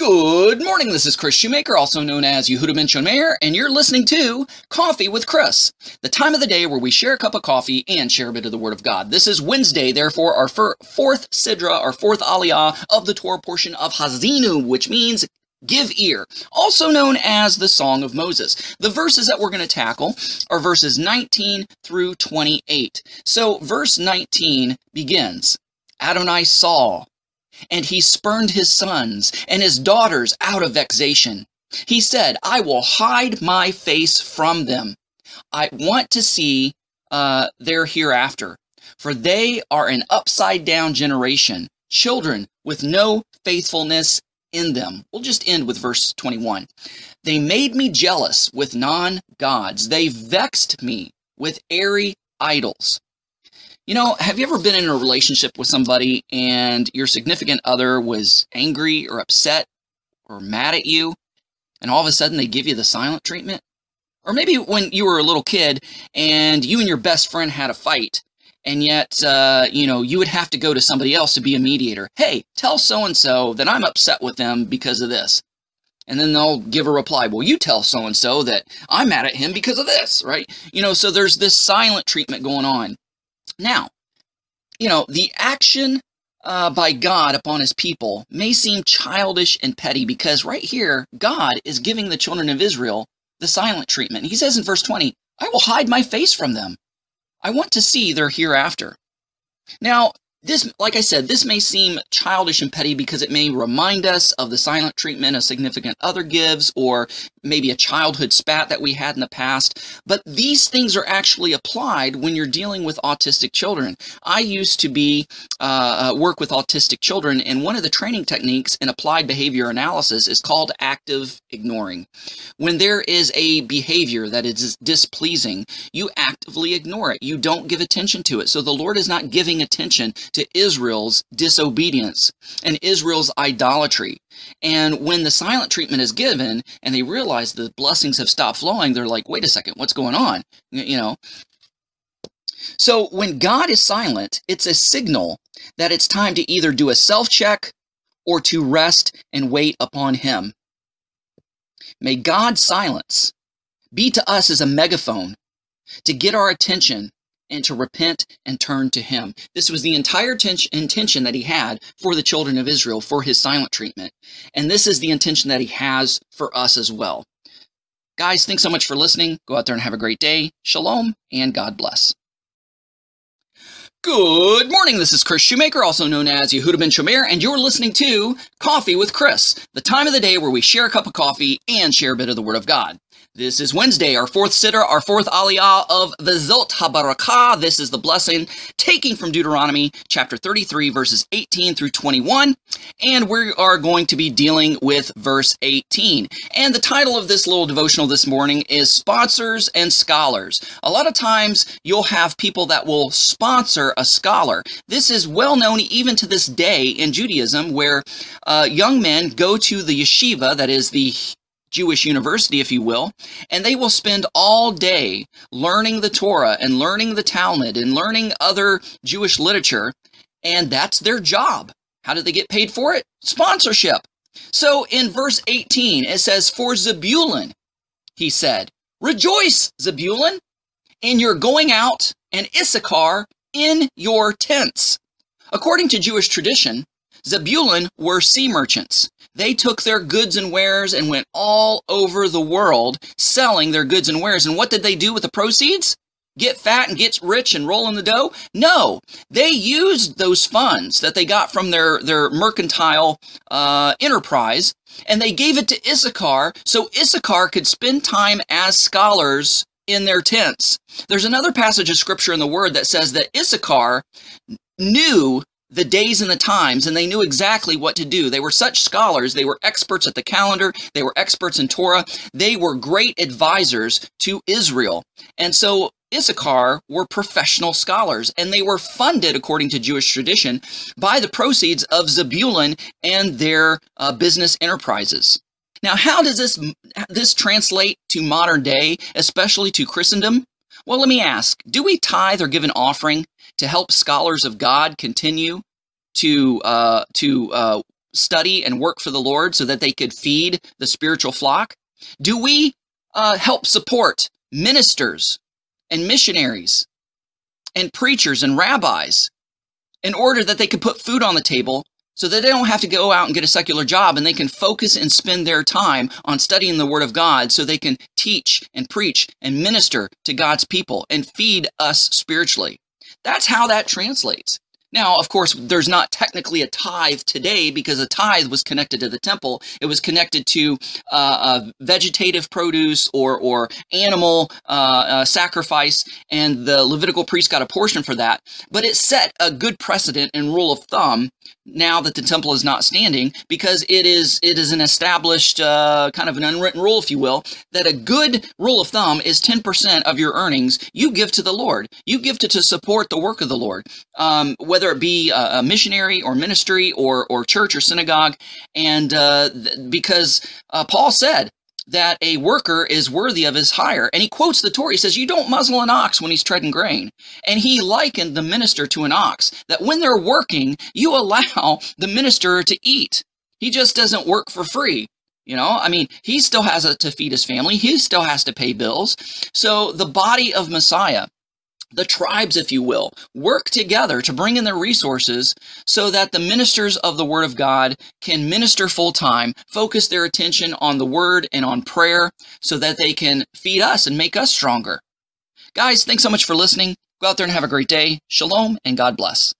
Good morning. This is Kris Shoemaker, also known as Yehudah Ben Shomeyr, and you're listening to Coffee with Kris, the time of the day where we share a cup of coffee and share a bit of the Word of God. This is Wednesday, therefore, our fir- fourth Sidra, our fourth Aliyah of the Torah portion of Ha'azinu, which means give ear, also known as the Song of Moses. The verses that we're going to tackle are verses 19 through 28. So, verse 19 begins Adonai saw and he spurned his sons and his daughters out of vexation. He said, I will hide my face from them. I want to see uh, their hereafter, for they are an upside down generation, children with no faithfulness in them. We'll just end with verse 21. They made me jealous with non gods, they vexed me with airy idols. You know, have you ever been in a relationship with somebody and your significant other was angry or upset or mad at you, and all of a sudden they give you the silent treatment? Or maybe when you were a little kid and you and your best friend had a fight, and yet, uh, you know, you would have to go to somebody else to be a mediator. Hey, tell so and so that I'm upset with them because of this. And then they'll give a reply, well, you tell so and so that I'm mad at him because of this, right? You know, so there's this silent treatment going on. Now, you know, the action uh, by God upon his people may seem childish and petty because right here, God is giving the children of Israel the silent treatment. He says in verse 20, I will hide my face from them. I want to see their hereafter. Now, this, like I said, this may seem childish and petty because it may remind us of the silent treatment a significant other gives, or maybe a childhood spat that we had in the past. But these things are actually applied when you're dealing with autistic children. I used to be uh, uh work with autistic children, and one of the training techniques in applied behavior analysis is called active ignoring. When there is a behavior that is displeasing, you actively ignore it. You don't give attention to it. So the Lord is not giving attention to Israel's disobedience and Israel's idolatry. And when the silent treatment is given and they realize the blessings have stopped flowing, they're like, wait a second, what's going on? You know? So when God is silent, it's a signal that it's time to either do a self check or to rest and wait upon Him. May God's silence be to us as a megaphone to get our attention and to repent and turn to him. This was the entire intention that he had for the children of Israel for his silent treatment. And this is the intention that he has for us as well. Guys, thanks so much for listening. Go out there and have a great day. Shalom and God bless. Good morning. This is Kris Shoemaker, also known as Yehudah Ben Shomeyr, and you're listening to Coffee with Kris, the time of the day where we share a cup of coffee and share a bit of the Word of God. This is Wednesday, our fourth sidra, our fourth aliyah of the Zot HaBarakah. This is the blessing taking from Deuteronomy chapter 33, verses 18 through 21. And we are going to be dealing with verse 18. And the title of this little devotional this morning is Sponsors and Scholars. A lot of times you'll have people that will sponsor a scholar. This is well known even to this day in Judaism, where uh, young men go to the yeshiva, that is the Jewish university, if you will, and they will spend all day learning the Torah and learning the Talmud and learning other Jewish literature, and that's their job. How do they get paid for it? Sponsorship. So in verse 18, it says, For Zebulun, he said, Rejoice, Zebulun, in your going out, and Issachar in your tents. According to Jewish tradition, Zebulun were sea merchants. They took their goods and wares and went all over the world selling their goods and wares. And what did they do with the proceeds? Get fat and get rich and roll in the dough? No, they used those funds that they got from their, their mercantile uh, enterprise and they gave it to Issachar so Issachar could spend time as scholars in their tents. There's another passage of scripture in the word that says that Issachar knew the days and the times, and they knew exactly what to do. They were such scholars. They were experts at the calendar. They were experts in Torah. They were great advisors to Israel. And so Issachar were professional scholars, and they were funded, according to Jewish tradition, by the proceeds of Zebulun and their uh, business enterprises. Now, how does this, this translate to modern day, especially to Christendom? Well, let me ask do we tithe or give an offering to help scholars of God continue to, uh, to uh, study and work for the Lord so that they could feed the spiritual flock? Do we uh, help support ministers and missionaries and preachers and rabbis in order that they could put food on the table so that they don't have to go out and get a secular job and they can focus and spend their time on studying the Word of God so they can teach and preach and minister to God's people and feed us spiritually. That's how that translates. Now, of course, there's not technically a tithe today because a tithe was connected to the temple. It was connected to uh, vegetative produce or or animal uh, uh, sacrifice, and the Levitical priest got a portion for that. But it set a good precedent and rule of thumb now that the temple is not standing because it is it is an established uh, kind of an unwritten rule, if you will, that a good rule of thumb is 10% of your earnings you give to the Lord. You give to to support the work of the Lord. Um, whether whether it be a, a missionary or ministry or, or church or synagogue. And uh, th- because uh, Paul said, that a worker is worthy of his hire. And he quotes the Torah. He says, You don't muzzle an ox when he's treading grain. And he likened the minister to an ox, that when they're working, you allow the minister to eat. He just doesn't work for free. You know, I mean, he still has to feed his family, he still has to pay bills. So the body of Messiah the tribes, if you will, work together to bring in their resources so that the ministers of the Word of God can minister full time, focus their attention on the Word and on prayer so that they can feed us and make us stronger. Guys, thanks so much for listening. Go out there and have a great day. Shalom and God bless.